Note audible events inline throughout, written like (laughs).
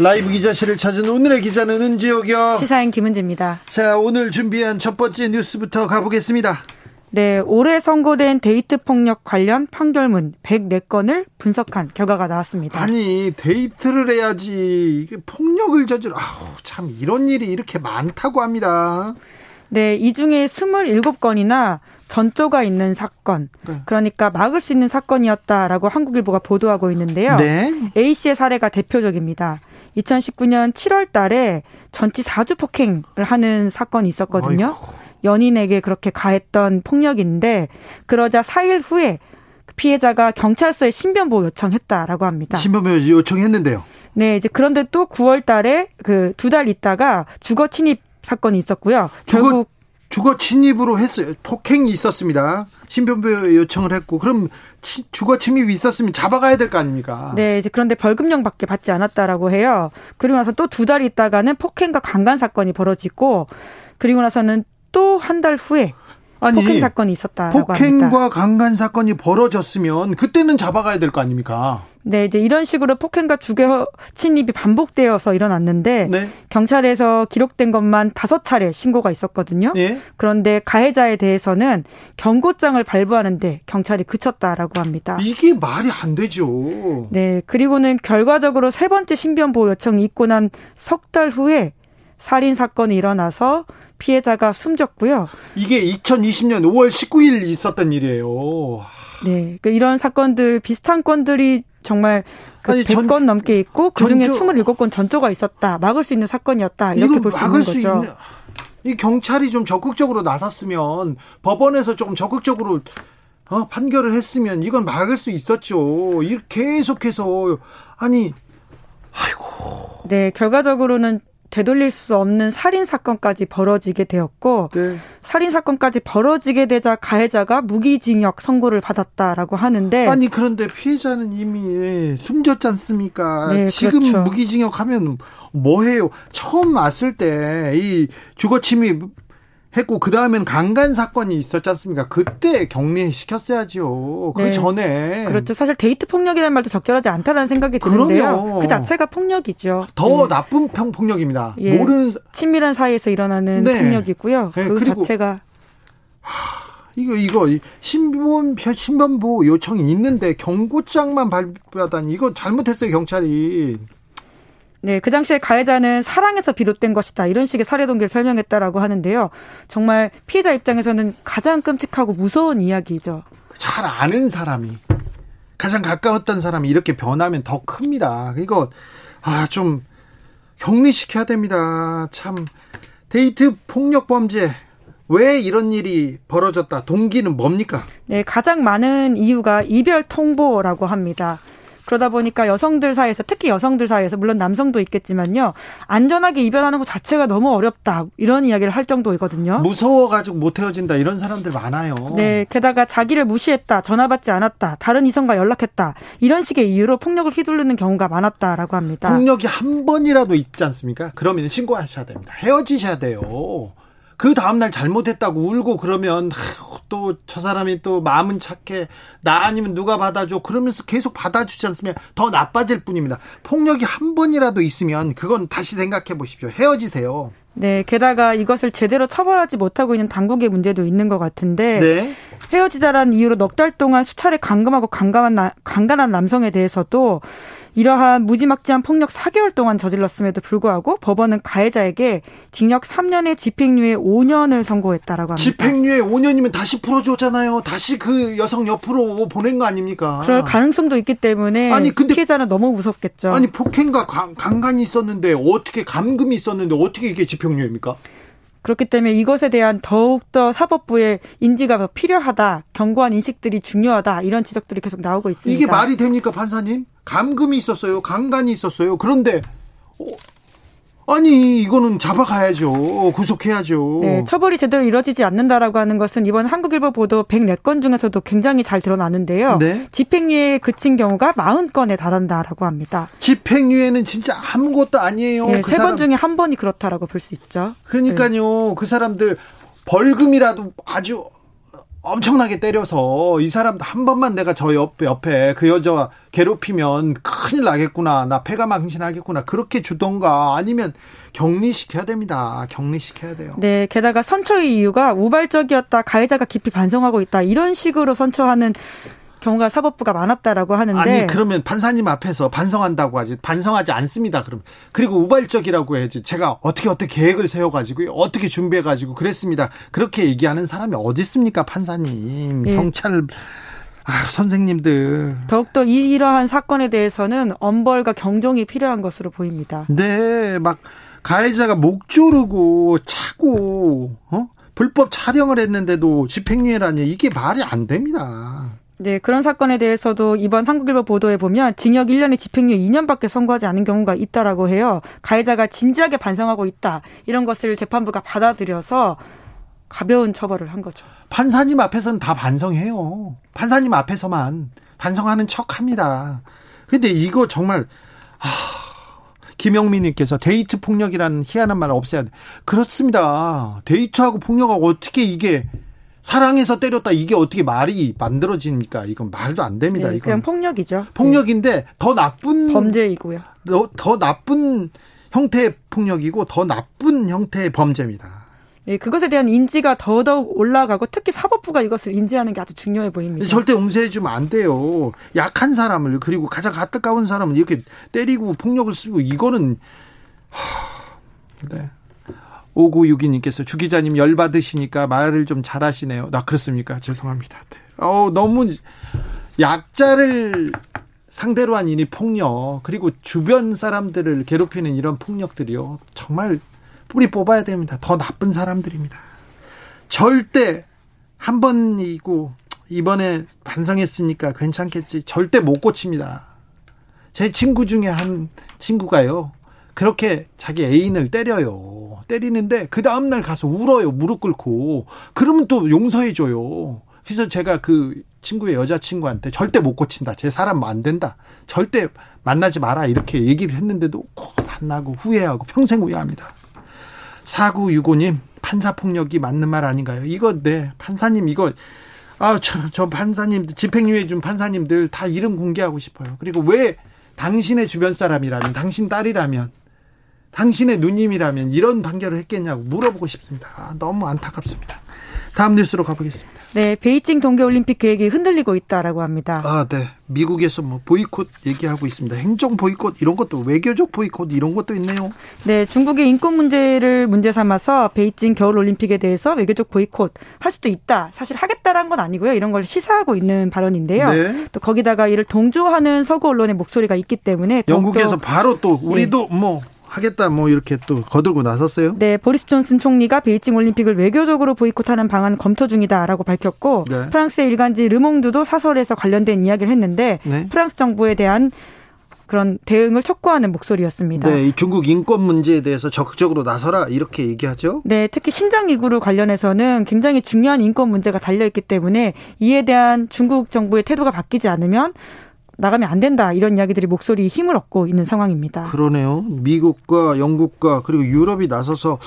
라이브 기자실을 찾은 오늘의 기자는 은지옥이요 시사인 김은지입니다 자 오늘 준비한 첫 번째 뉴스부터 가보겠습니다 네, 올해 선고된 데이트 폭력 관련 판결문 104건을 분석한 결과가 나왔습니다. 아니, 데이트를 해야지. 이게 폭력을 저질, 아우, 참, 이런 일이 이렇게 많다고 합니다. 네, 이 중에 27건이나 전조가 있는 사건, 네. 그러니까 막을 수 있는 사건이었다라고 한국일보가 보도하고 있는데요. 네. A 씨의 사례가 대표적입니다. 2019년 7월 달에 전치 4주 폭행을 하는 사건이 있었거든요. 아이고. 연인에게 그렇게 가했던 폭력인데 그러자 4일 후에 피해자가 경찰서에 신변보호 요청했다라고 합니다. 신변보호 요청했는데요. 네, 이제 그런데 또 9월 달에 그 두 달 있다가 주거 침입 사건이 있었고요. 주거, 결국 주거 침입으로 했어요. 폭행이 있었습니다. 신변보호 요청을 했고 그럼 치, 주거 침입이 있었으면 잡아가야 될 거 아닙니까? 네, 이제 그런데 벌금형밖에 받지 않았다라고 해요. 그리고 나서 또 두 달 있다가는 폭행과 강간 사건이 벌어지고 그리고 나서는 또 한 달 후에 아니, 폭행 사건이 있었다라고 폭행과 합니다. 강간 사건이 벌어졌으면 그때는 잡아가야 될 거 아닙니까? 네, 이제 이런 식으로 폭행과 주거 침입이 반복되어서 일어났는데 네. 경찰에서 기록된 것만 다섯 차례 신고가 있었거든요. 네. 그런데 가해자에 대해서는 경고장을 발부하는데 경찰이 그쳤다라고 합니다. 이게 말이 안 되죠. 네, 그리고는 결과적으로 세 번째 신변 보호 요청이 있고 난 석 달 후에 살인 사건이 일어나서 피해자가 숨졌고요. 이게 2020년 5월 19일 있었던 일이에요. 네. 그러니까 이런 사건들 비슷한 건들이 정말 그 아니, 100건 전, 넘게 있고 그중에 전조, 27건 전조가 있었다. 막을 수 있는 사건이었다. 이렇게 볼 수 있는 거죠. 있는, 이 경찰이 좀 적극적으로 나섰으면 법원에서 조금 적극적으로 어, 판결을 했으면 이건 막을 수 있었죠. 이렇게 계속해서 아니 아이고. 네, 결과적으로는 되돌릴 수 없는 살인 사건까지 벌어지게 되었고 네. 살인 사건까지 벌어지게 되자 가해자가 무기징역 선고를 받았다라고 하는데 아니 그런데 피해자는 이미 숨졌지 않습니까? 네, 지금 그렇죠. 무기징역하면 뭐 해요? 처음 왔을 때 이 주거 침입 했고 그 다음엔 강간 사건이 있었지 않습니까? 그때 격리 시켰어야죠. 그 네. 전에 그렇죠. 사실 데이트 폭력이라는 말도 적절하지 않다라는 생각이 드는데요. 그 자체가 폭력이죠. 더 네. 나쁜 평 폭력입니다. 예. 모르는 친밀한 사이에서 일어나는 네. 폭력이고요. 네. 그 자체가 하... 이거 이거 신변 신변보 요청이 있는데 경고장만 발표하다니 이거 잘못했어요 경찰이. 네, 그 당시에 가해자는 사랑에서 비롯된 것이다. 이런 식의 살해 동기를 설명했다라고 하는데요. 정말 피해자 입장에서는 가장 끔찍하고 무서운 이야기죠. 잘 아는 사람이 가장 가까웠던 사람이 이렇게 변하면 더 큽니다. 이거 아, 좀 격리시켜야 됩니다. 참 데이트 폭력 범죄 왜 이런 일이 벌어졌다? 동기는 뭡니까? 네, 가장 많은 이유가 이별 통보라고 합니다. 그러다 보니까 여성들 사이에서 특히 여성들 사이에서 물론 남성도 있겠지만요. 안전하게 이별하는 것 자체가 너무 어렵다. 이런 이야기를 할 정도이거든요. 무서워 가지고 못 헤어진다. 이런 사람들 많아요. 네. 게다가 자기를 무시했다. 전화 받지 않았다. 다른 이성과 연락했다. 이런 식의 이유로 폭력을 휘두르는 경우가 많았다라고 합니다. 폭력이 한 번이라도 있지 않습니까? 그러면 신고하셔야 됩니다. 헤어지셔야 돼요. 그 다음날 잘못했다고 울고 그러면 또 저 사람이 또 마음은 착해. 나 아니면 누가 받아줘? 그러면서 계속 받아주지 않으면 더 나빠질 뿐입니다. 폭력이 한 번이라도 있으면 그건 다시 생각해 보십시오. 헤어지세요. 네, 게다가 이것을 제대로 처벌하지 못하고 있는 당국의 문제도 있는 것 같은데 네. 헤어지자라는 이유로 넉 달 동안 수차례 강금하고 강간한, 나, 강간한 남성에 대해서도 이러한 무지막지한 폭력 4개월 동안 저질렀음에도 불구하고 법원은 가해자에게 징역 3년에 집행유예 5년을 선고했다라고 합니다. 집행유예 5년이면 다시 풀어줬잖아요. 다시 그 여성 옆으로 보낸 거 아닙니까? 그럴 가능성도 있기 때문에 아니, 근데, 피해자는 너무 무섭겠죠. 아니 폭행과 강, 간이 있었는데 어떻게 감금이 있었는데 어떻게 이게 집행유예입니까? 그렇기 때문에 이것에 대한 더욱더 사법부의 인지가 더 필요하다, 견고한 인식들이 중요하다 이런 지적들이 계속 나오고 있습니다. 이게 말이 됩니까, 판사님? 감금이 있었어요. 강간이 있었어요. 그런데 어, 아니 이거는 잡아가야죠. 구속해야죠. 네, 처벌이 제대로 이루어지지 않는다라고 하는 것은 이번 한국일보 보도 104건 중에서도 굉장히 잘 드러나는데요. 네. 집행유예에 그친 경우가 40건에 달한다라고 합니다. 집행유예는 진짜 아무것도 아니에요. 네, 그 세번 중에 한 번이 그렇다라고 볼 수 있죠. 그러니까요. 네. 그 사람들 벌금이라도 아주 엄청나게 때려서 이 사람 한 번만 내가 저 옆, 옆에 그 여자 괴롭히면 큰일 나겠구나. 나 폐가 망신하겠구나. 그렇게 주던가 아니면 격리시켜야 됩니다. 격리시켜야 돼요. 네. 게다가 선처의 이유가 우발적이었다. 가해자가 깊이 반성하고 있다. 이런 식으로 선처하는 경우가 사법부가 많았다라고 하는데 아니 그러면 판사님 앞에서 반성한다고 하지 반성하지 않습니다. 그럼 그리고 우발적이라고 해야지 제가 어떻게 어떻게 계획을 세워 가지고 어떻게 준비해 가지고 그랬습니다. 그렇게 얘기하는 사람이 어디 있습니까, 판사님, 예. 경찰. 아, 선생님들. 더욱더 이러한 사건에 대해서는 엄벌과 경종이 필요한 것으로 보입니다. 네, 막 가해자가 목 조르고 차고 어? 불법 촬영을 했는데도 집행유예라니 이게 말이 안 됩니다. 네, 그런 사건에 대해서도 이번 한국일보 보도에 보면 징역 1년에 집행유예 2년밖에 선고하지 않은 경우가 있다라고 해요. 가해자가 진지하게 반성하고 있다. 이런 것을 재판부가 받아들여서 가벼운 처벌을 한 거죠. 판사님 앞에서는 다 반성해요. 판사님 앞에서만 반성하는 척 합니다. 근데 이거 정말, 하, 김영민님께서 데이트 폭력이라는 희한한 말 없애야 돼. 그렇습니다. 데이트하고 폭력하고 어떻게 이게 사랑해서 때렸다 이게 어떻게 말이 만들어집니까? 이건 말도 안 됩니다. 네, 이건 그냥 폭력이죠. 폭력인데 네. 더 나쁜 범죄이고요. 더, 더 나쁜 형태의 폭력이고 더 나쁜 형태의 범죄입니다. 예, 그것에 대한 인지가 더더욱 올라가고 특히 사법부가 이것을 인지하는 게 아주 중요해 보입니다. 절대 용서해주면 안 돼요. 약한 사람을 그리고 가장 가까운 사람을 이렇게 때리고 폭력을 쓰고 이거는 하, 네. 5962님께서 주 기자님 열받으시니까 말을 좀 잘하시네요. 나 그렇습니까? 죄송합니다. 네. 어 너무 약자를 상대로 한이 폭력 그리고 주변 사람들을 괴롭히는 이런 폭력들이요. 정말 뿌리 뽑아야 됩니다. 더 나쁜 사람들입니다. 절대 한 번이고 이번에 반성했으니까 괜찮겠지. 절대 못 고칩니다. 제 친구 중에 한 친구가요. 그렇게 자기 애인을 때려요. 때리는데 그 다음날 가서 울어요. 무릎 꿇고. 그러면 또 용서해줘요. 그래서 제가 그 친구의 여자친구한테 절대 못 고친다. 제 사람 안 된다. 절대 만나지 마라. 이렇게 얘기를 했는데도 꼭 만나고 후회하고 평생 후회합니다. 4965님, 판사폭력이 맞는 말 아닌가요? 이거, 네. 판사님, 이거, 아, 저, 저 판사님, 집행유예 준 판사님들 다 이름 공개하고 싶어요. 그리고 왜 당신의 주변 사람이라면, 당신 딸이라면, 당신의 누님이라면 이런 판결을 했겠냐고 물어보고 싶습니다. 아, 너무 안타깝습니다. 다음 뉴스로 가보겠습니다. 네, 베이징 동계올림픽 계획이 흔들리고 있다라고 합니다. 아, 네. 미국에서 뭐 보이콧 얘기하고 있습니다. 행정 보이콧 이런 것도 외교적 보이콧 이런 것도 있네요. 네, 중국의 인권 문제를 문제 삼아서 베이징 겨울 올림픽에 대해서 외교적 보이콧 할 수도 있다. 사실 하겠다라는 건 아니고요. 이런 걸 시사하고 있는 발언인데요. 네. 또 거기다가 이를 동조하는 서구 언론의 목소리가 있기 때문에 영국에서 바로 또 우리도 네. 뭐 하겠다 뭐 이렇게 또 거들고 나섰어요. 네, 보리스 존슨 총리가 베이징 올림픽을 외교적으로 보이콧하는 방안 검토 중이다라고 밝혔고 네. 프랑스의 일간지 르몽드도 사설에서 관련된 이야기를 했는데 네. 프랑스 정부에 대한 그런 대응을 촉구하는 목소리였습니다. 네, 중국 인권 문제에 대해서 적극적으로 나서라 이렇게 얘기하죠. 네, 특히 신장 위구르 관련해서는 굉장히 중요한 인권 문제가 달려 있기 때문에 이에 대한 중국 정부의 태도가 바뀌지 않으면 나가면 안 된다 이런 이야기들이 목소리 힘을 얻고 있는 상황입니다. 그러네요. 미국과 영국과 그리고 유럽이 나서서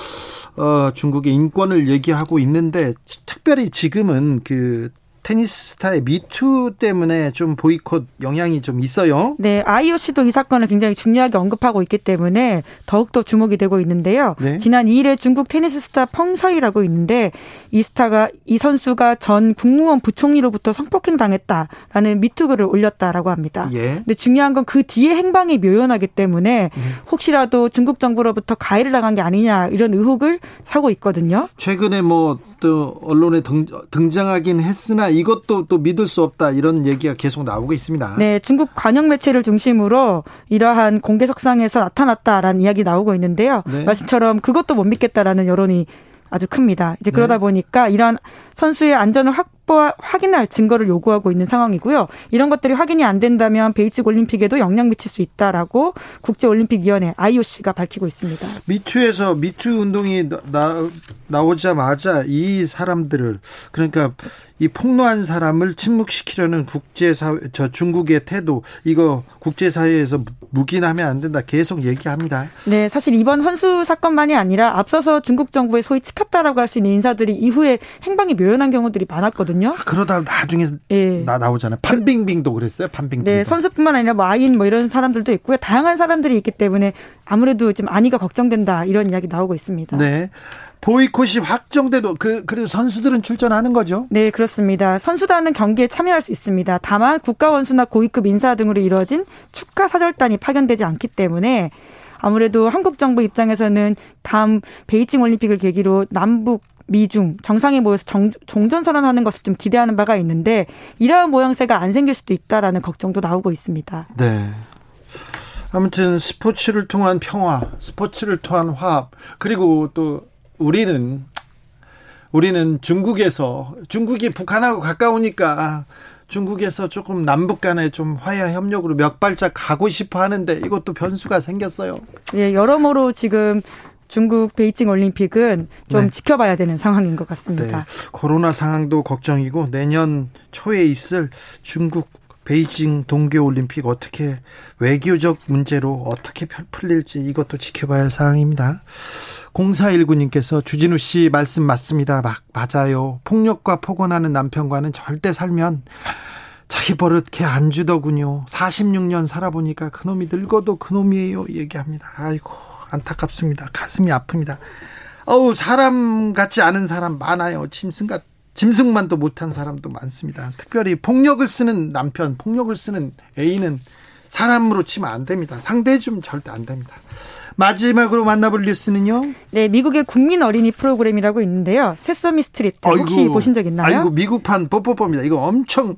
어, 중국의 인권을 얘기하고 있는데 특별히 지금은 그 테니스 스타의 미투 때문에 좀 보이콧 영향이 좀 있어요. 네, IOC도 이 사건을 굉장히 중요하게 언급하고 있기 때문에 더욱더 주목이 되고 있는데요. 네. 지난 2일에 중국 테니스 스타 펑솨이라고 있는데 이 스타가 이 선수가 전 국무원 부총리로부터 성폭행 당했다라는 미투 글을 올렸다라고 합니다. 예. 근데 중요한 건 그 뒤에 행방이 묘연하기 때문에 음. 혹시라도 중국 정부로부터 가해를 당한 게 아니냐 이런 의혹을 사고 있거든요. 최근에 뭐 또 언론에 등, 등장하긴 했으나 이것도 또 믿을 수 없다 이런 얘기가 계속 나오고 있습니다. 네, 중국 관영 매체를 중심으로 이러한 공개석상에서 나타났다라는 이야기 나오고 있는데요. 네. 말씀처럼 그것도 못 믿겠다라는 여론이 아주 큽니다. 이제 그러다 네. 보니까 이러한 선수의 안전을 확 확보 확인할 증거를 요구하고 있는 상황이고요. 이런 것들이 확인이 안 된다면 베이징 올림픽에도 영향 미칠 수 있다라고 국제 올림픽 위원회 IOC가 밝히고 있습니다. 미투에서 미투 운동이 나, 나오자마자 이 사람들을 그러니까 이 폭로한 사람을 침묵시키려는 국제사회 저 중국의 태도 이거 국제사회에서 묵인하면 안 된다 계속 얘기합니다. 네, 사실 이번 선수 사건만이 아니라 앞서서 중국 정부의 소위 치카타라고 할 수 있는 인사들이 이후에 행방이 묘연한 경우들이 많았거든요. 아, 그러다 나중에 네. 나 나오잖아요. 판빙빙도 그랬어요. 판빙빙. 네, 선수뿐만 아니라 뭐 아인 뭐 이런 사람들도 있고요. 다양한 사람들이 있기 때문에 아무래도 좀 안위가 걱정된다 이런 이야기 나오고 있습니다. 네. 보이콧이 확정돼도 그, 그래도 선수들은 출전하는 거죠? 네, 그렇습니다. 선수단은 경기에 참여할 수 있습니다. 다만 국가원수나 고위급 인사 등으로 이루어진 축하 사절단이 파견되지 않기 때문에 아무래도 한국 정부 입장에서는 다음 베이징 올림픽을 계기로 남북 미중 정상에 모여서 정, 종전 선언하는 것을 좀 기대하는 바가 있는데 이러한 모양새가 안 생길 수도 있다라는 걱정도 나오고 있습니다. 네. 아무튼 스포츠를 통한 평화, 스포츠를 통한 화합, 그리고 또 우리는 우리는 중국에서 중국이 북한하고 가까우니까 중국에서 조금 남북 간에 좀 화해 협력으로 몇 발짝 가고 싶어 하는데 이것도 변수가 생겼어요. 예, 여러모로 지금 중국 베이징 올림픽은 좀 네. 지켜봐야 되는 상황인 것 같습니다. 네. 코로나 상황도 걱정이고 내년 초에 있을 중국 베이징 동계올림픽 어떻게 외교적 문제로 어떻게 풀릴지 이것도 지켜봐야 할 사항입니다. 0419님께서 주진우 씨 말씀 맞습니다. 막 맞아요. 폭력과 폭언하는 남편과는 절대 살면 자기 버릇 개 안 주더군요. 46년 살아보니까 그놈이 늙어도 그놈이에요. 얘기합니다. 아이고 안타깝습니다. 가슴이 아픕니다. 어우 사람 같지 않은 사람 많아요. 짐승 같 짐승만도 못한 사람도 많습니다. 특별히 폭력을 쓰는 남편, 폭력을 쓰는 애인은 사람으로 치면 안 됩니다. 상대해 주면 절대 안 됩니다. 마지막으로 만나볼 뉴스는요? 네, 미국의 국민 어린이 프로그램이라고 있는데요. 세서미 스트리트 혹시 아이고, 보신 적 있나요? 아이고 미국판 뽀뽀뽀입니다. 이거 엄청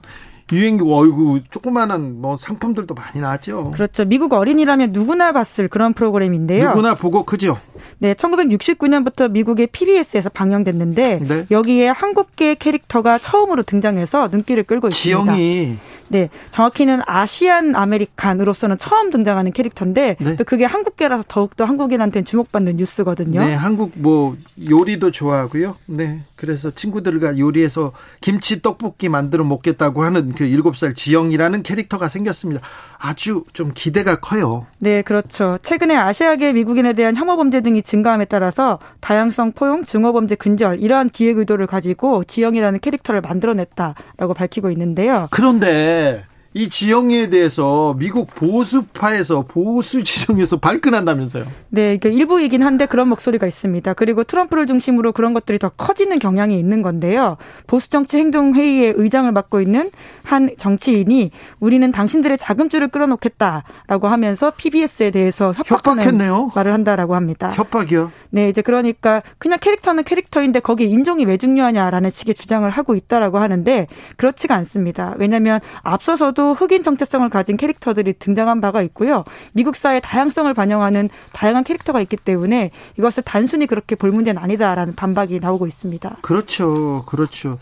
유행기고 어이구 조그마한 뭐 상품들도 많이 나왔죠. 그렇죠. 미국 어린이라면 누구나 봤을 그런 프로그램인데요. 누구나 보고 그죠? 네, 1969년부터 미국의 PBS에서 방영됐는데 네. 여기에 한국계 캐릭터가 처음으로 등장해서 눈길을 끌고 있습니다. 지영이 네, 정확히는 아시안 아메리칸으로서는 처음 등장하는 캐릭터인데 네. 또 그게 한국계라서 더욱더 한국인한테는 주목받는 뉴스거든요. 네, 한국 뭐 요리도 좋아하고요. 네, 그래서 친구들과 요리해서 김치 떡볶이 만들어 먹겠다고 하는 그 7살 지영이라는 캐릭터가 생겼습니다. 아주 좀 기대가 커요. 네, 그렇죠. 최근에 아시아계 미국인에 대한 혐오 범죄 등이 증가함에 따라서 다양성 포용, 증오 범죄 근절 이러한 기획 의도를 가지고 지영이라는 캐릭터를 만들어냈다라고 밝히고 있는데요. 그런데 이 지형에 대해서 미국 보수파에서 보수 지정에서 발끈한다면서요? 네, 그 일부이긴 한데 그런 목소리가 있습니다. 그리고 트럼프를 중심으로 그런 것들이 더 커지는 경향이 있는 건데요. 보수 정치 행동 회의의 의장을 맡고 있는 한 정치인이 우리는 당신들의 자금줄을 끌어놓겠다라고 하면서 PBS에 대해서 협박했네요. 말을 한다라고 합니다. 협박이요? 네, 이제 그러니까 그냥 캐릭터는 캐릭터인데 거기에 인종이 왜 중요하냐라는 식의 주장을 하고 있다라고 하는데 그렇지가 않습니다. 왜냐하면 앞서서도 흑인 정체성을 가진 캐릭터들이 등장한 바가 있고요. 미국 사회 다양성을 반영하는 다양한 캐릭터가 있기 때문에 이것을 단순히 그렇게 볼 문제는 아니다라는 반박이 나오고 있습니다. 그렇죠. 그렇죠.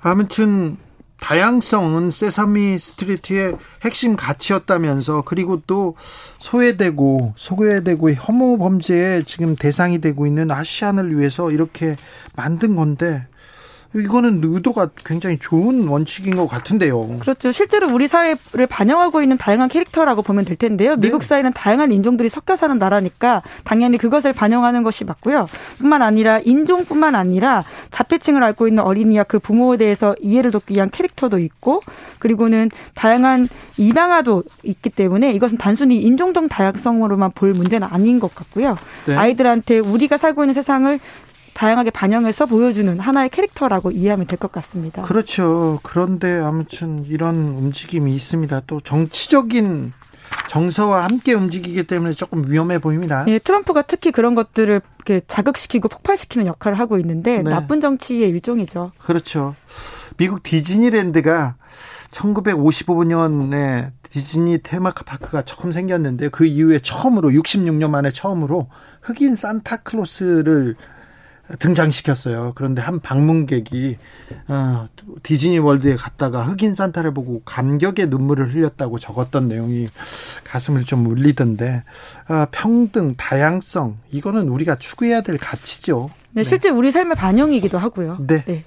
아무튼 다양성은 세사미 스트리트의 핵심 가치였다면서 그리고 또 소외되고 소외되고 혐오 범죄에 지금 대상이 되고 있는 아시안을 위해서 이렇게 만든 건데 이거는 의도가 굉장히 좋은 원칙인 것 같은데요. 그렇죠. 실제로 우리 사회를 반영하고 있는 다양한 캐릭터라고 보면 될 텐데요. 네. 미국 사회는 다양한 인종들이 섞여 사는 나라니까 당연히 그것을 반영하는 것이 맞고요. 뿐만 아니라 인종뿐만 아니라 자폐층을 앓고 있는 어린이와 그 부모에 대해서 이해를 돕기 위한 캐릭터도 있고 그리고는 다양한 입양아도 있기 때문에 이것은 단순히 인종적 다양성으로만 볼 문제는 아닌 것 같고요. 네. 아이들한테 우리가 살고 있는 세상을 다양하게 반영해서 보여주는 하나의 캐릭터라고 이해하면 될 것 같습니다. 그렇죠. 그런데 아무튼 이런 움직임이 있습니다. 또 정치적인 정서와 함께 움직이기 때문에 조금 위험해 보입니다. 예, 트럼프가 특히 그런 것들을 자극시키고 폭발시키는 역할을 하고 있는데 네. 나쁜 정치의 일종이죠. 그렇죠. 미국 디즈니랜드가 1955년에 디즈니 테마파크가 처음 생겼는데 그 이후에 처음으로 66년 만에 처음으로 흑인 산타클로스를 등장시켰어요. 그런데 한 방문객이 어, 디즈니 월드에 갔다가 흑인 산타를 보고 감격의 눈물을 흘렸다고 적었던 내용이 가슴을 좀 울리던데 어, 평등, 다양성 이거는 우리가 추구해야 될 가치죠. 네, 실제 우리 삶의 반영이기도 하고요. 네. 네.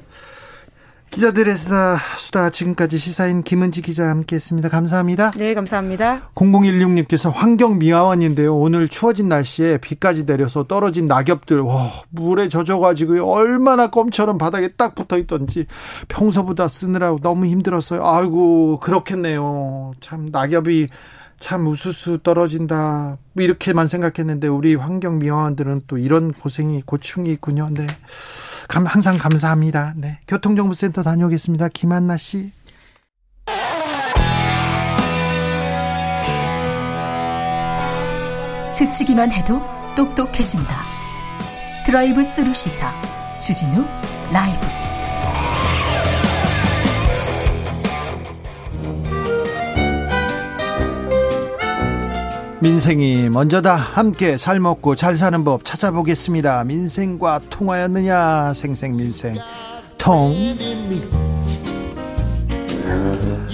기자들의 수다, 수다 지금까지 시사인 김은지 기자와 함께했습니다. 감사합니다. 네, 감사합니다. 0016님께서 환경미화원인데요. 오늘 추워진 날씨에 비까지 내려서 떨어진 낙엽들 와, 물에 젖어가지고 얼마나 껌처럼 바닥에 딱 붙어있던지 평소보다 쓰느라고 너무 힘들었어요. 아이고 그렇겠네요. 참 낙엽이 참 우수수 떨어진다. 뭐 이렇게만 생각했는데 우리 환경미화원들은 또 이런 고생이 고충이 있군요. 네. 감, 항상 감사합니다. 네. 교통정보센터 다녀오겠습니다. 김한나 씨. 스치기만 해도 똑똑해진다. 드라이브 스루 시사 주진우 라이브. 민생이 먼저다. 함께 잘 먹고 잘 사는 법 찾아보겠습니다. 민생과 통하였느냐? 생생민생. 통.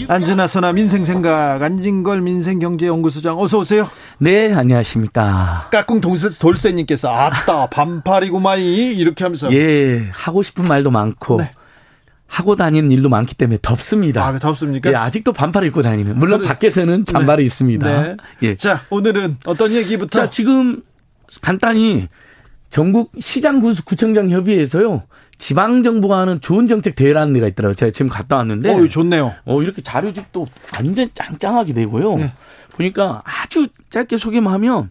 앉으나 서나 민생생각 안진걸 민생경제연구소장 어서 오세요. 네 안녕하십니까. 까꿍 돌쇠님께서 아따 반팔이구마이 이렇게 하면서 예 하고 싶은 말도 많고 네. 하고 다니는 일도 많기 때문에 덥습니다. 아, 덥습니까? 예, 아직도 반팔 입고 다니는. 물론 그래. 밖에서는 잠바를 네. 입습니다. 네. 예. 자, 오늘은 어떤 얘기부터? 자, 지금 간단히 전국 시장 군수 구청장 협의회에서요. 지방 정부가 하는 좋은 정책 대회라는 데가 있더라고요. 제가 지금 갔다 왔는데. 어, 좋네요. 어, 이렇게 자료집도 완전 짱짱하게 되고요. 네. 보니까 아주 짧게 소개만 하면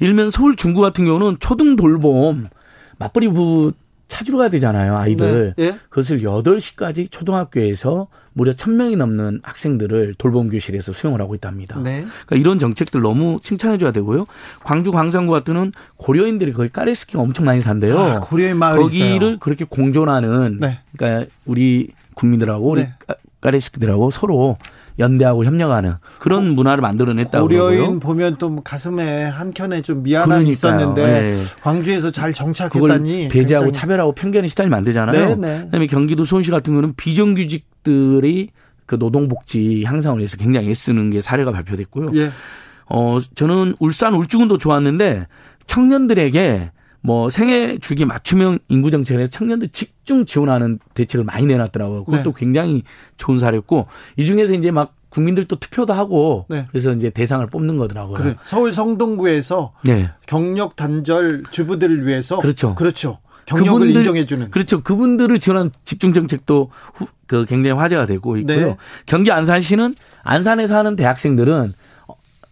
일면 서울 중구 같은 경우는 초등 돌봄 맞벌이 부 찾으러 가야 되잖아요, 아이들. 네. 예? 그것을 8시까지 초등학교에서 무려 1000명이 넘는 학생들을 돌봄 교실에서 수용을 하고 있답니다. 네. 그러니까 이런 정책들 너무 칭찬해 줘야 되고요. 광주 광산구 같은 고려인들이 거기 까레스키가 엄청 많이 산대요. 아, 고려인 마을 거기를 있어요. 그렇게 공존하는 네. 그러니까 우리 국민들하고 우리 네. 까레스키들하고 서로 연대하고 협력하는 그런 아, 문화를 만들어냈다고 고려인 그러고요. 보면 또 가슴에 한켠에 좀 미안함이 있었는데 네. 광주에서 잘 정착했다니 배제하고 굉장히. 차별하고 편견에 시달리면 안 되잖아요. 네네. 네. 그다음에 경기도 수원시 같은 경우는 비정규직들이 그 노동복지 향상을 위해서 굉장히 애쓰는 게 사례가 발표됐고요. 예. 어 저는 울산 울주군도 좋았는데 청년들에게 뭐 생애 주기 맞춤형 인구 정책을 해서 청년들 집중 지원하는 대책을 많이 내놨더라고요. 그것도 네. 굉장히 좋은 사례였고 이 중에서 이제 막 국민들도 투표도 하고 네. 그래서 이제 대상을 뽑는 거더라고요. 그래. 서울 성동구에서 네. 경력 단절 주부들을 위해서 그렇죠. 그렇죠. 경력을 그분들, 인정해주는 그렇죠. 그분들을 지원한 집중 정책도 후, 그 굉장히 화제가 되고 있고요. 네. 경기 안산시는 안산에 사는 대학생들은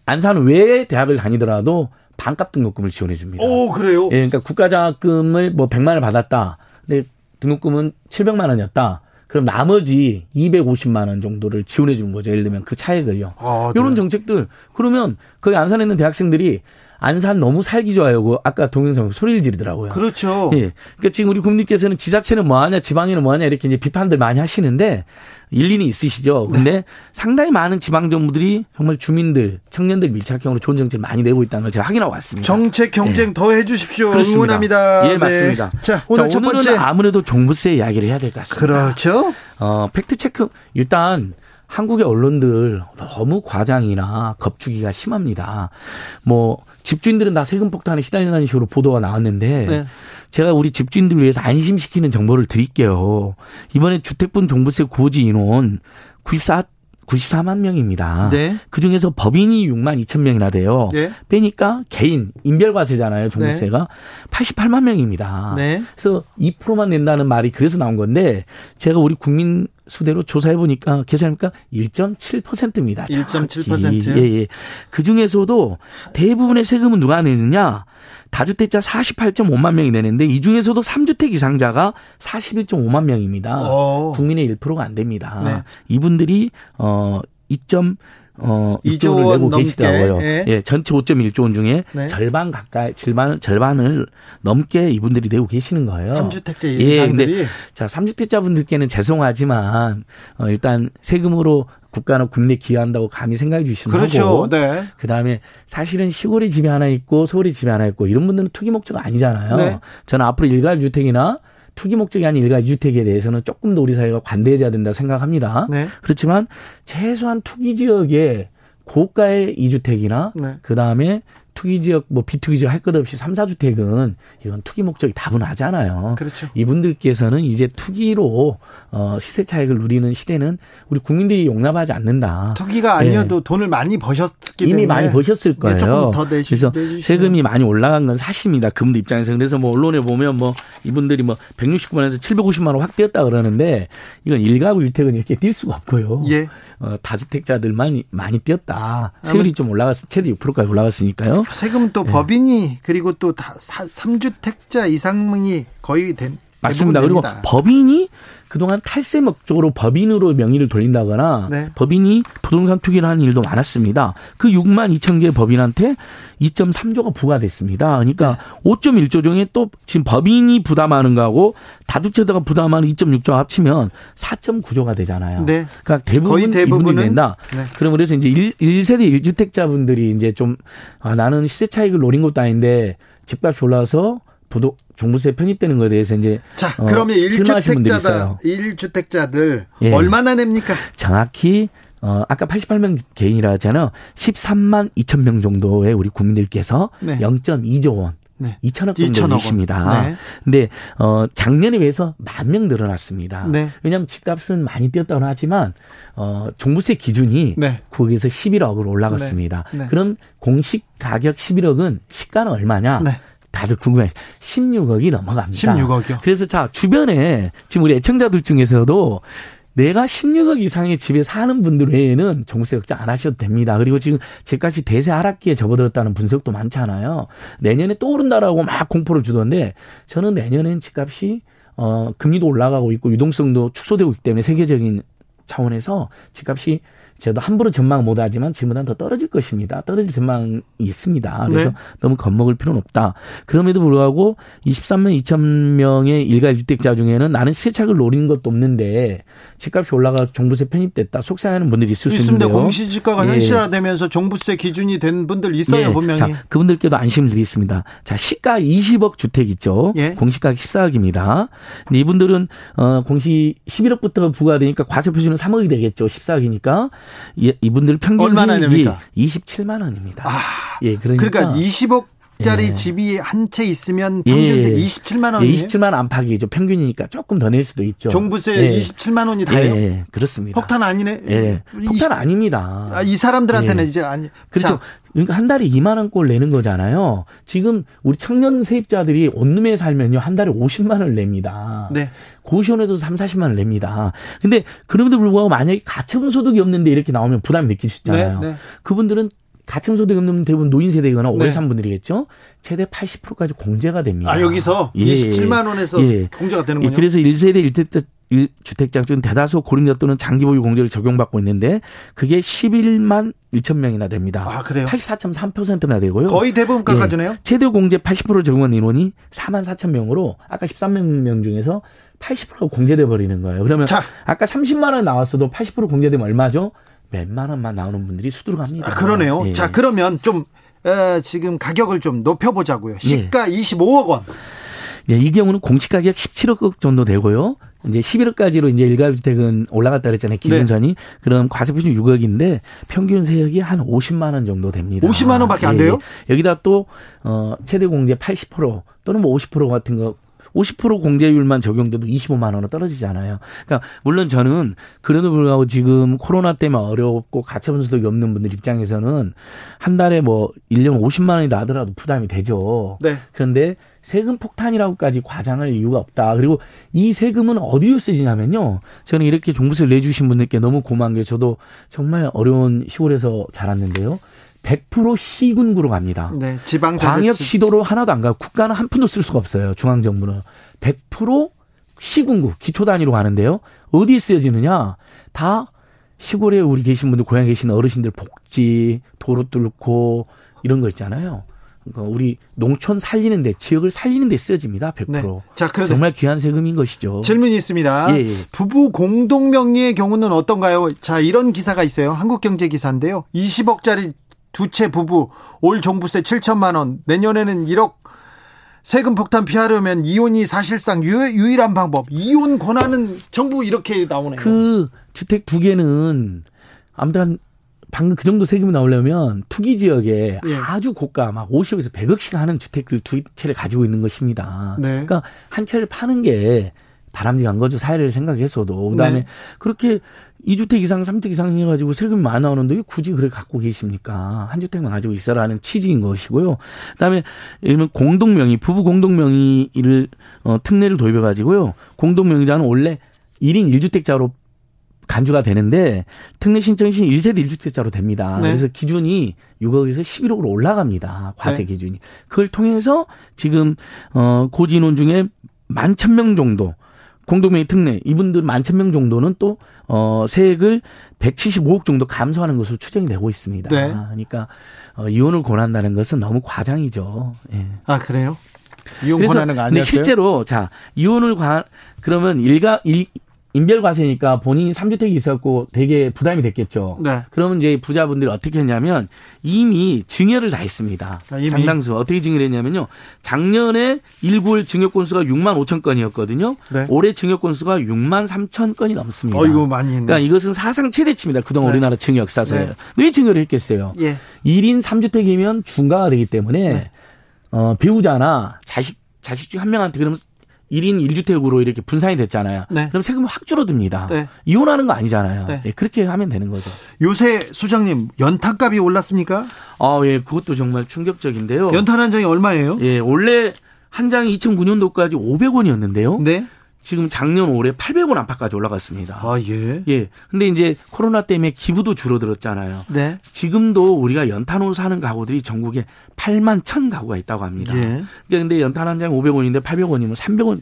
안산 외에 대학을 다니더라도 반값 등록금을 지원해 줍니다. 오, 그래요? 예, 그러니까 국가장학금을 뭐 100만 원을 받았다. 근데 등록금은 700만 원이었다. 그럼 나머지 250만 원 정도를 지원해 주는 거죠. 예를 들면 그 차액을요. 아, 네. 이런 정책들 그러면 거기 안산에 있는 대학생들이 안산 너무 살기 좋아요. 아까 동영상 소리를 지르더라고요. 그렇죠. 예. 그러니까 지금 우리 국민께서는 지자체는 뭐 하냐, 지방에는 뭐 하냐 이렇게 이제 비판들 많이 하시는데 일리는 있으시죠. 근데 네. 상당히 많은 지방 정부들이 정말 주민들, 청년들 밀착형으로 좋은 정책을 많이 내고 있다는 걸 제가 확인하고 왔습니다. 정책 경쟁 네. 더해 주십시오. 응원합니다. 예, 네. 맞습니다. 자, 오늘 자, 오늘은 번째. 아무래도 종부세 이야기를 해야 될 것 같습니다. 그렇죠. 어, 팩트 체크 일단 한국의 언론들 너무 과장이나 겁주기가 심합니다. 뭐 집주인들은 다 세금 폭탄에 시달린다는 식으로 보도가 나왔는데 네. 제가 우리 집주인들 위해서 안심시키는 정보를 드릴게요. 이번에 주택분 종부세 고지 인원 94 94만 명입니다. 네. 그 중에서 법인이 6만 2천 명이나 돼요. 네. 빼니까 개인 인별과세잖아요. 종부세가 네. 88만 명입니다. 네. 그래서 2%만 낸다는 말이 그래서 나온 건데 제가 우리 국민 수대로 조사해 보니까 계산해니까 1.7%입니다. 1.7%요? 예, 예. 그 중에서도 대부분의 세금은 누가 내느냐? 다주택자 48.5만 명이 내는데 이 중에서도 3주택 이상자가 41.5만 명입니다. 오. 어. 국민의 1%가 안 됩니다. 네. 이분들이 어2. 어 2조 원 내고 계시더라고요. 예. 예. 전체 5.1조 원 중에 네. 절반 가까이 절반 절반을 넘게 이분들이 내고 계시는 거예요. 3주택자 예, 근데 자, 3주택자분들께는 죄송하지만 어 일단 세금으로 국가나 국내 기여한다고 감히 생각해 주시면 그렇죠. 하고 네. 그다음에 사실은 시골에 집이 하나 있고 서울에 집이 하나 있고 이런 분들은 투기 목적 아니잖아요. 네. 저는 앞으로 일괄 주택이나 투기 목적이 아닌 일가 주택에 대해서는 조금 더 우리 사회가 관대해져야 된다 생각합니다. 네. 그렇지만 최소한 투기 지역에 고가의 이주택이나 네. 그다음에 투기 지역 뭐 비투기 지역 할 것 없이 3, 4주택은 이건 투기 목적이 다분하잖아요. 그렇죠. 이분들께서는 이제 투기로 어 시세 차익을 누리는 시대는 우리 국민들이 용납하지 않는다. 투기가 아니어도 네. 돈을 많이 버셨기 이미 많이 버셨을 거예요. 조금 더 내시, 그래서 내주시면. 세금이 많이 올라간 건 사실입니다. 그분들 입장에서 그래서 뭐 언론에 보면 뭐 이분들이 뭐 169만에서 750만 원 확 뛰었다 그러는데 이건 일가구 주택은 이렇게 뛸 수가 없고요. 예. 어, 다주택자들만 많이 뛰었다. 세율이 좀 올라갔, 최대 6%까지 올라갔으니까요. 세금은 또 네. 법인이 그리고 또다 3주택자 이상이 거의 된 맞습니다. 그리고 법인이 그동안 탈세 목적으로 법인으로 명의를 돌린다거나 네. 법인이 부동산 투기를 하는 일도 많았습니다. 그 6만 2천 개의 법인한테 2.3조가 부과됐습니다. 그러니까 네. 5.1조 중에 또 지금 법인이 부담하는 거하고 다주택자가 부담하는 2.6조 합치면 4.9조가 되잖아요. 네. 그러니까 대부분 거의 대부분은 된다. 네. 그럼 그래서 이제 1, 1세대 1주택자분들이 이제 좀 아, 나는 시세 차익을 노린 것도 아닌데 집값이 올라서 부도 종부세 편입되는 것에 대해서 이제 자 어, 그러면 1주택자다 1주택자들 예. 얼마나 냅니까? 정확히 어 아까 88명 개인이라 하잖아요. 13만 2천 명 정도의 우리 국민들께서 네. 0.2조 원 네. 2천억 정도 2천억 내십니다. 네. 근데 어 작년에 비해서 만 명 늘어났습니다. 네. 왜냐하면 집값은 많이 뛰었다고 하지만 어 종부세 기준이 네. 9억에서 11억으로 올라갔습니다. 네. 네. 그럼 공식 가격 11억은 시가는 얼마냐? 네. 다들 궁금해. 16억이 넘어갑니다. 16억이요? 그래서 자, 주변에 지금 우리 애청자들 중에서도 내가 16억 이상의 집에 사는 분들 외에는 종부세 걱정 안 하셔도 됩니다. 그리고 지금 집값이 대세 하락기에 접어들었다는 분석도 많잖아요. 내년에 또 오른다라고 막 공포를 주던데 저는 내년엔 집값이 어 금리도 올라가고 있고 유동성도 축소되고 있기 때문에 세계적인 차원에서 집값이 저도 함부로 전망 못 하지만 지금보다는 더 떨어질 것입니다. 떨어질 전망이 있습니다. 그래서 네. 너무 겁먹을 필요는 없다. 그럼에도 불구하고 23만 2천 명의 일가 주택자 중에는 나는 세차를 노린 것도 없는데 집값이 올라가서 종부세 편입됐다. 속상하는 분들이 있을 수 있는데요. 공시지가가 예. 현실화되면서 종부세 기준이 된 분들 있어요. 예. 분명히. 자, 그분들께도 안심을 드리겠습니다. 자, 시가 20억 주택 있죠. 예. 공시가 14억입니다. 근데 이분들은 어 공시 11억부터 부과되니까 과세 표시는 3억이 되겠죠. 14억이니까. 이분들 평균 수익이 27만 원입니다. 아, 예, 그러니까, 그러니까 20억 짜리 예. 집이 한 채 있으면 평균 예. 27만 원이에요. 예, 27만 안팎이죠. 평균이니까 조금 더 낼 수도 있죠. 종부세 예. 27만 원이 다요? 예, 그렇습니다. 폭탄 아니네. 예. 폭탄 20, 아닙니다. 아, 이 사람들한테는 예. 이제 아니. 그렇죠. 자. 그러니까 한 달에 2만 원꼴 내는 거잖아요. 지금 우리 청년 세입자들이 온룸에 살면요. 한 달에 50만 원을 냅니다. 네. 고시원에도 3, 40만 원을 냅니다. 근데 그럼에도 불구하고 만약에 가처분 소득이 없는데 이렇게 나오면 부담이 느낄 수 있잖아요. 네, 네. 그분들은 가층 소득 없는 대부분 노인 세대거나 오래 네. 산 분들이겠죠. 최대 80%까지 공제가 됩니다. 아 여기서 예. 27만 원에서 예. 공제가 되는군요. 예. 그래서 1세대 1주택자 1주택자 중 대다수 고령자 또는 장기 보유 공제를 적용받고 있는데 그게 11만 1천 명이나 됩니다. 아, 그래요? 84.3%나 되고요. 거의 대부분 깎아주네요. 예. 최대 공제 80%를 적용한 인원이 4만 4천 명으로 아까 13만 명 중에서 80%가 공제돼 버리는 거예요. 그러면 자. 아까 30만 원 나왔어도 80% 공제되면 얼마죠? 몇만 원만 나오는 분들이 수두룩 합니다. 아, 그러네요. 예. 자, 그러면 좀, 어, 지금 가격을 좀 높여보자고요. 시가 예. 25억 원. 예, 이 경우는 공시 가격 17억 정도 되고요. 이제 11억까지로 이제 일가주택은 올라갔다 그랬잖아요. 기준선이. 네. 그럼 과세표준 6억인데 평균 세액이 한 50만 원 정도 됩니다. 50만 원밖에 안 돼요? 예. 여기다 또 어, 최대 공제 80% 또는 뭐 50% 같은 거 50% 공제율만 적용돼도 25만 원은 떨어지잖아요. 그러니까 물론 저는 그래도 불구하고 지금 코로나 때문에 어렵고 가처분 소득이 없는 분들 입장에서는 한 달에 뭐 1년 50만 원이 나더라도 부담이 되죠. 네. 그런데 세금 폭탄이라고까지 과장할 이유가 없다. 그리고 이 세금은 어디로 쓰지냐면요. 저는 이렇게 종부세를 내주신 분들께 너무 고마운 게 저도 정말 어려운 시골에서 자랐는데요. 100% 시군구로 갑니다. 네, 지방 광역 시도로 하나도 안 가고 국가는 한 푼도 쓸 수가 없어요. 중앙 정부는 100% 시군구 기초 단위로 가는데요. 어디 쓰여지느냐? 다 시골에 우리 계신 분들 고향에 계신 어르신들 복지 도로 뚫고 이런 거 있잖아요. 그러니까 우리 농촌 살리는데 지역을 살리는데 쓰여집니다. 100%. 네. 자, 그런데 정말 귀한 세금인 것이죠. 질문이 있습니다. 예, 예. 부부 공동 명의의 경우는 어떤가요? 자, 이런 기사가 있어요. 한국경제 기사인데요. 20억짜리 두 채 부부 올 종부세 7천만 원, 내년에는 1억 세금 폭탄 피하려면 이혼이 사실상 유, 일한 방법. 이혼 권한은 정부 이렇게 나오네요. 그 주택 두 개는 아무튼 방금 그 정도 세금이 나오려면 투기 지역에 예. 아주 고가 막 50에서 100억씩 하는 주택들 두 채를 가지고 있는 것입니다. 네. 그러니까 한 채를 파는 게 바람직한 거죠. 사회를 생각해서도. 그다음에 네. 그렇게 2주택 이상, 3주택 이상 해가지고 세금이 많이 나오는데 굳이 그래 갖고 계십니까? 한 주택만 가지고 있어라는 취지인 것이고요. 그다음에 예를 들면 공동명의, 부부 공동명의를 어, 특례를 도입해가지고요. 공동명의자는 원래 1인 1주택자로 간주가 되는데 특례 신청 시 1세대 1주택자로 됩니다. 네. 그래서 기준이 6억에서 11억으로 올라갑니다. 과세 네. 기준이. 그걸 통해서 지금 어 고진원 중에 만 천 명 정도 공동명의 특례 이분들 만 천 명 정도는 또 어, 세액을 175억 정도 감소하는 것으로 추정이 되고 있습니다. 네. 그러니까 어, 이혼을 권한다는 것은 너무 과장이죠. 예. 아 그래요? 이혼 권하는 거 아니었어요? 실제로 자 이혼을 관 그러면 일가 일, 인별과세니까 본인이 3주택이 있었고 되게 부담이 됐겠죠. 네. 그러면 이제 부자분들이 어떻게 했냐면 이미 증여를 다 했습니다. 아, 이미? 상당수. 어떻게 증여를 했냐면요. 작년에 1구 증여 건수가 6만 5천 건이었거든요. 네. 올해 증여 건수가 6만 3천 건이 넘습니다. 어 이거 많이 했네. 그러니까 이것은 사상 최대치입니다. 그동안 네. 우리나라 증여 역사에서요. 네. 왜 증여를 했겠어요? 예. 1인 3주택이면 중가가 되기 때문에 네. 어, 배우자나 자식 자식 중 한 명한테 그러면 1인 1주택으로 이렇게 분산이 됐잖아요. 네. 그럼 세금이 확 줄어듭니다. 네. 이혼하는 거 아니잖아요. 네. 예, 그렇게 하면 되는 거죠. 요새 소장님 연탄값이 올랐습니까? 아, 예, 그것도 정말 충격적인데요. 연탄 한 장이 얼마예요? 예, 원래 한 장이 2009년도까지 500원이었는데요. 네. 지금 작년 올해 800원 안팎까지 올라갔습니다. 아, 예. 예. 근데 이제 코로나 때문에 기부도 줄어들었잖아요. 네. 지금도 우리가 연탄으로 사는 가구들이 전국에 8만 1000 가구가 있다고 합니다. 예. 그러니까 근데 연탄 한 장 500원인데 800원이면 300원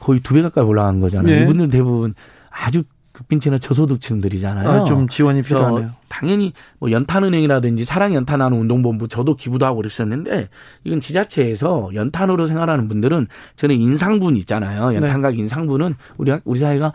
거의 두 배 가까이 올라간 거잖아요. 네. 이분들 대부분 아주 극빈층이나 저소득층들이잖아요. 아, 좀 지원이 필요하네요. 당연히 뭐 연탄은행이라든지 사랑 연탄하는 운동본부 저도 기부도 하고 그랬었는데 이건 지자체에서 연탄으로 생활하는 분들은 저는 인상분 있잖아요. 연탄각 네. 인상분은 우리 우리 사회가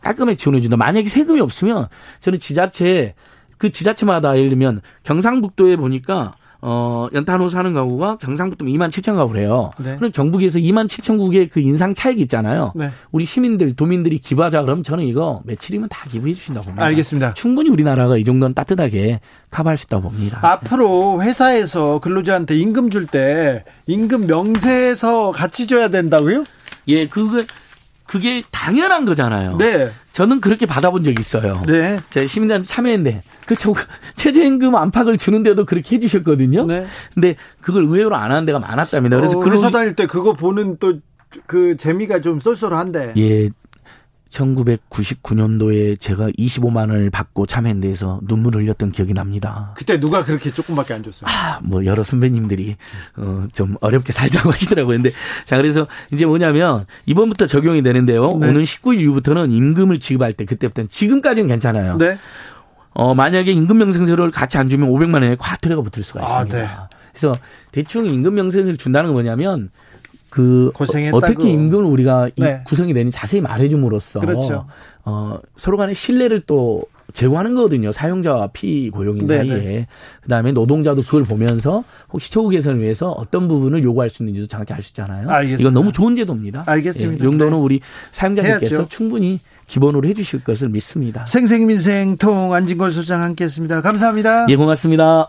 깔끔하게 지원해 준다. 만약에 세금이 없으면 저는 지자체 그 지자체마다 예를 들면 경상북도에 보니까 어, 연탄으로 사는 가구가 경상북도 2만 7천 가구래요. 네. 그럼 경북에서 2만 7천 국의 그 인상 차익 있잖아요. 네. 우리 시민들, 도민들이 기부하자 그러면 저는 이거 며칠이면 다 기부해 주신다고 봅니다. 알겠습니다. 충분히 우리나라가 이 정도는 따뜻하게 커버할 수 있다고 봅니다. 앞으로 회사에서 근로자한테 임금 줄 때 임금 명세서 같이 줘야 된다고요? 예, 그거 그게 당연한 거잖아요. 네. 저는 그렇게 받아본 적이 있어요. 네. 제가 시민단체 참여했는데 그 최저임금 안팎을 주는데도 그렇게 해주셨거든요. 네. 근데 그걸 의외로 안 하는 데가 많았답니다. 그래서 어, 회사 다닐 때 그거 보는 또 그 재미가 좀 쏠쏠한데. 예. 1999년도에 제가 25만 원을 받고 참여한 데서 눈물을 흘렸던 기억이 납니다. 그때 누가 그렇게 조금밖에 안 줬어요? 아, 뭐 여러 선배님들이 어, 좀 어렵게 살자고 (laughs) 하시더라고요. 근데 자 그래서 이제 뭐냐면 이번부터 적용이 되는데요. 네. 오는 19일 이후부터는 임금을 지급할 때 그때부터는 지금까지는 괜찮아요. 네. 어, 만약에 임금 명세서를 같이 안 주면 500만 원의 과태료가 붙을 수가 아, 있습니다. 아, 네. 그래서 대충 임금 명세서를 준다는 건 뭐냐면 그 고생했다고. 어떻게 임금을 우리가 네. 구성이 되니 자세히 말해줌으로써 그렇죠. 어, 서로 간의 신뢰를 또 제고하는 거거든요. 사용자와 피고용인 네, 사이에. 네. 그다음에 노동자도 그걸 보면서 혹시 처우 개선을 위해서 어떤 부분을 요구할 수 있는지도 정확히 알 수 있잖아요. 알겠습니다. 이건 너무 좋은 제도입니다. 알겠습니다. 예, 이 정도는 네. 우리 사용자들께서 해야죠. 충분히 기본으로 해 주실 것을 믿습니다. 생생민생통 안진걸 소장 함께했습니다. 감사합니다. 예, 고맙습니다.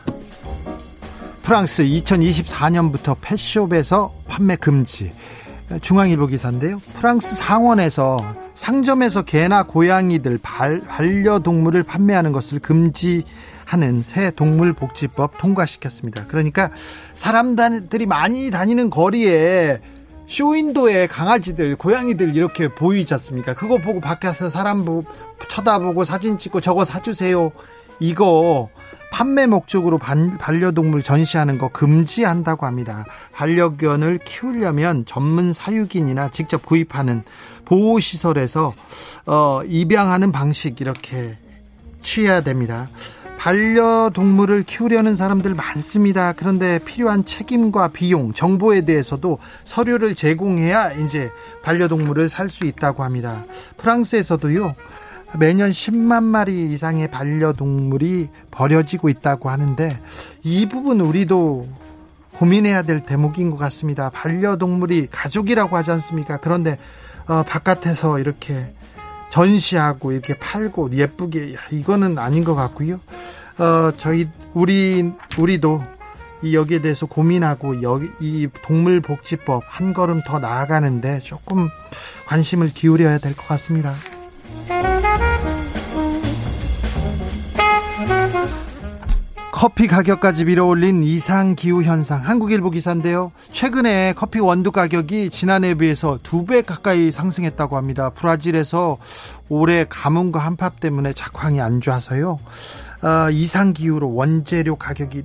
프랑스 2024년부터 펫숍에서 판매 금지. 중앙일보 기사인데요. 프랑스 상원에서 상점에서 개나 고양이들 발, 반려동물을 판매하는 것을 금지하는 새 동물복지법 통과시켰습니다. 그러니까 사람들이 많이 다니는 거리에 쇼윈도에 강아지들, 고양이들 이렇게 보이지 않습니까? 그거 보고 밖에서 사람 보고 쳐다보고 사진 찍고 저거 사주세요. 이거 판매 목적으로 반, 반려동물 전시하는 거 금지한다고 합니다. 반려견을 키우려면 전문 사육인이나 직접 구입하는 보호시설에서 어, 입양하는 방식 이렇게 취해야 됩니다. 반려동물을 키우려는 사람들 많습니다. 그런데 필요한 책임과 비용, 정보에 대해서도 서류를 제공해야 이제 반려동물을 살 수 있다고 합니다. 프랑스에서도요, 매년 10만 마리 이상의 반려동물이 버려지고 있다고 하는데 이 부분 우리도 고민해야 될 대목인 것 같습니다. 반려동물이 가족이라고 하지 않습니까? 그런데 어, 바깥에서 이렇게 전시하고 이렇게 팔고 예쁘게 이거는 아닌 것 같고요. 어, 저희 우리 우리도 이 여기에 대해서 고민하고 여기 이 동물복지법 한 걸음 더 나아가는데 조금 관심을 기울여야 될 것 같습니다. 커피 가격까지 밀어올린 이상 기후 현상 한국일보 기사인데요. 최근에 커피 원두 가격이 지난해에 비해서 두 배 가까이 상승했다고 합니다. 브라질에서 올해 가뭄과 한파 때문에 작황이 안 좋아서요. 어, 이상 기후로 원재료 가격이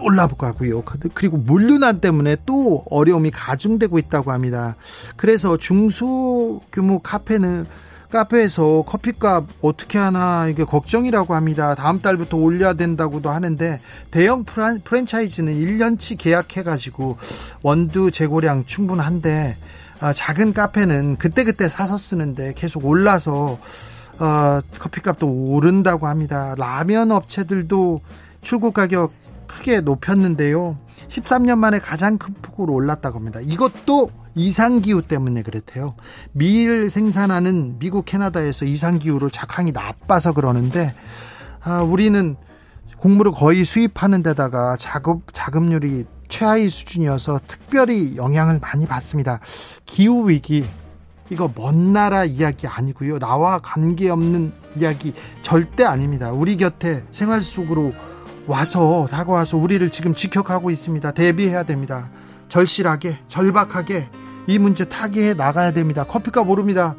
올라가고요. 그리고 물류난 때문에 또 어려움이 가중되고 있다고 합니다. 그래서 중소규모 카페는 카페에서 커피값 어떻게 하나 이게 걱정이라고 합니다. 다음 달부터 올려야 된다고도 하는데 대형 프랜차이즈는 1년치 계약해 가지고 원두 재고량 충분한데 아, 작은 카페는 그때그때 사서 쓰는데 계속 올라서 어, 커피값도 오른다고 합니다. 라면 업체들도 출고 가격 크게 높였는데요. 13년 만에 가장 큰 폭으로 올랐다고 합니다. 이것도 이상기후 때문에 그렇대요. 밀 생산하는 미국, 캐나다에서 이상기후로 작황이 나빠서 그러는데, 아, 우리는 곡물을 거의 수입하는 데다가 작업, 자급률이 최하위 수준이어서 특별히 영향을 많이 받습니다. 기후 위기, 이거 먼 나라 이야기 아니고요. 나와 관계없는 이야기 절대 아닙니다. 우리 곁에 생활 속으로 와서 다가와서 우리를 지금 지켜가고 있습니다. 대비해야 됩니다. 절실하게 절박하게 이 문제 타개해 나가야 됩니다. 커피값 오릅니다.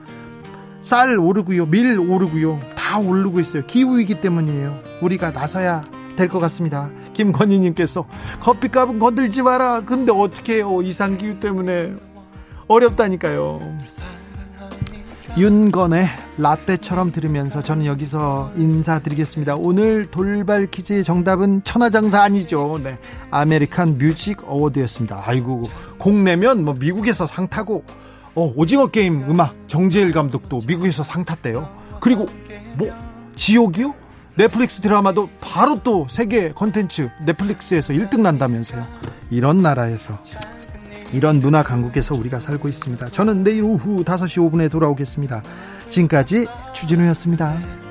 쌀 오르고요. 밀 오르고요. 다 오르고 있어요. 기후이기 때문이에요. 우리가 나서야 될 것 같습니다. 김건희님께서 커피값은 건들지 마라. 근데 어떻게 해요. 이상기후 때문에 어렵다니까요. 윤건의 라떼처럼 들으면서 저는 여기서 인사드리겠습니다. 오늘 돌발 퀴즈의 정답은 천하장사 아니죠. 네. 아메리칸 뮤직 어워드였습니다. 아이고, 공 내면 뭐 미국에서 상 타고, 어, 오징어 게임 음악 정재일 감독도 미국에서 상 탔대요. 그리고 뭐, 지옥이요? 넷플릭스 드라마도 바로 또 세계 컨텐츠 넷플릭스에서 1등 난다면서요. 이런 나라에서 이런 문화 강국에서 우리가 살고 있습니다. 저는 내일 오후 5시 5분에 돌아오겠습니다. 지금까지 추진우였습니다.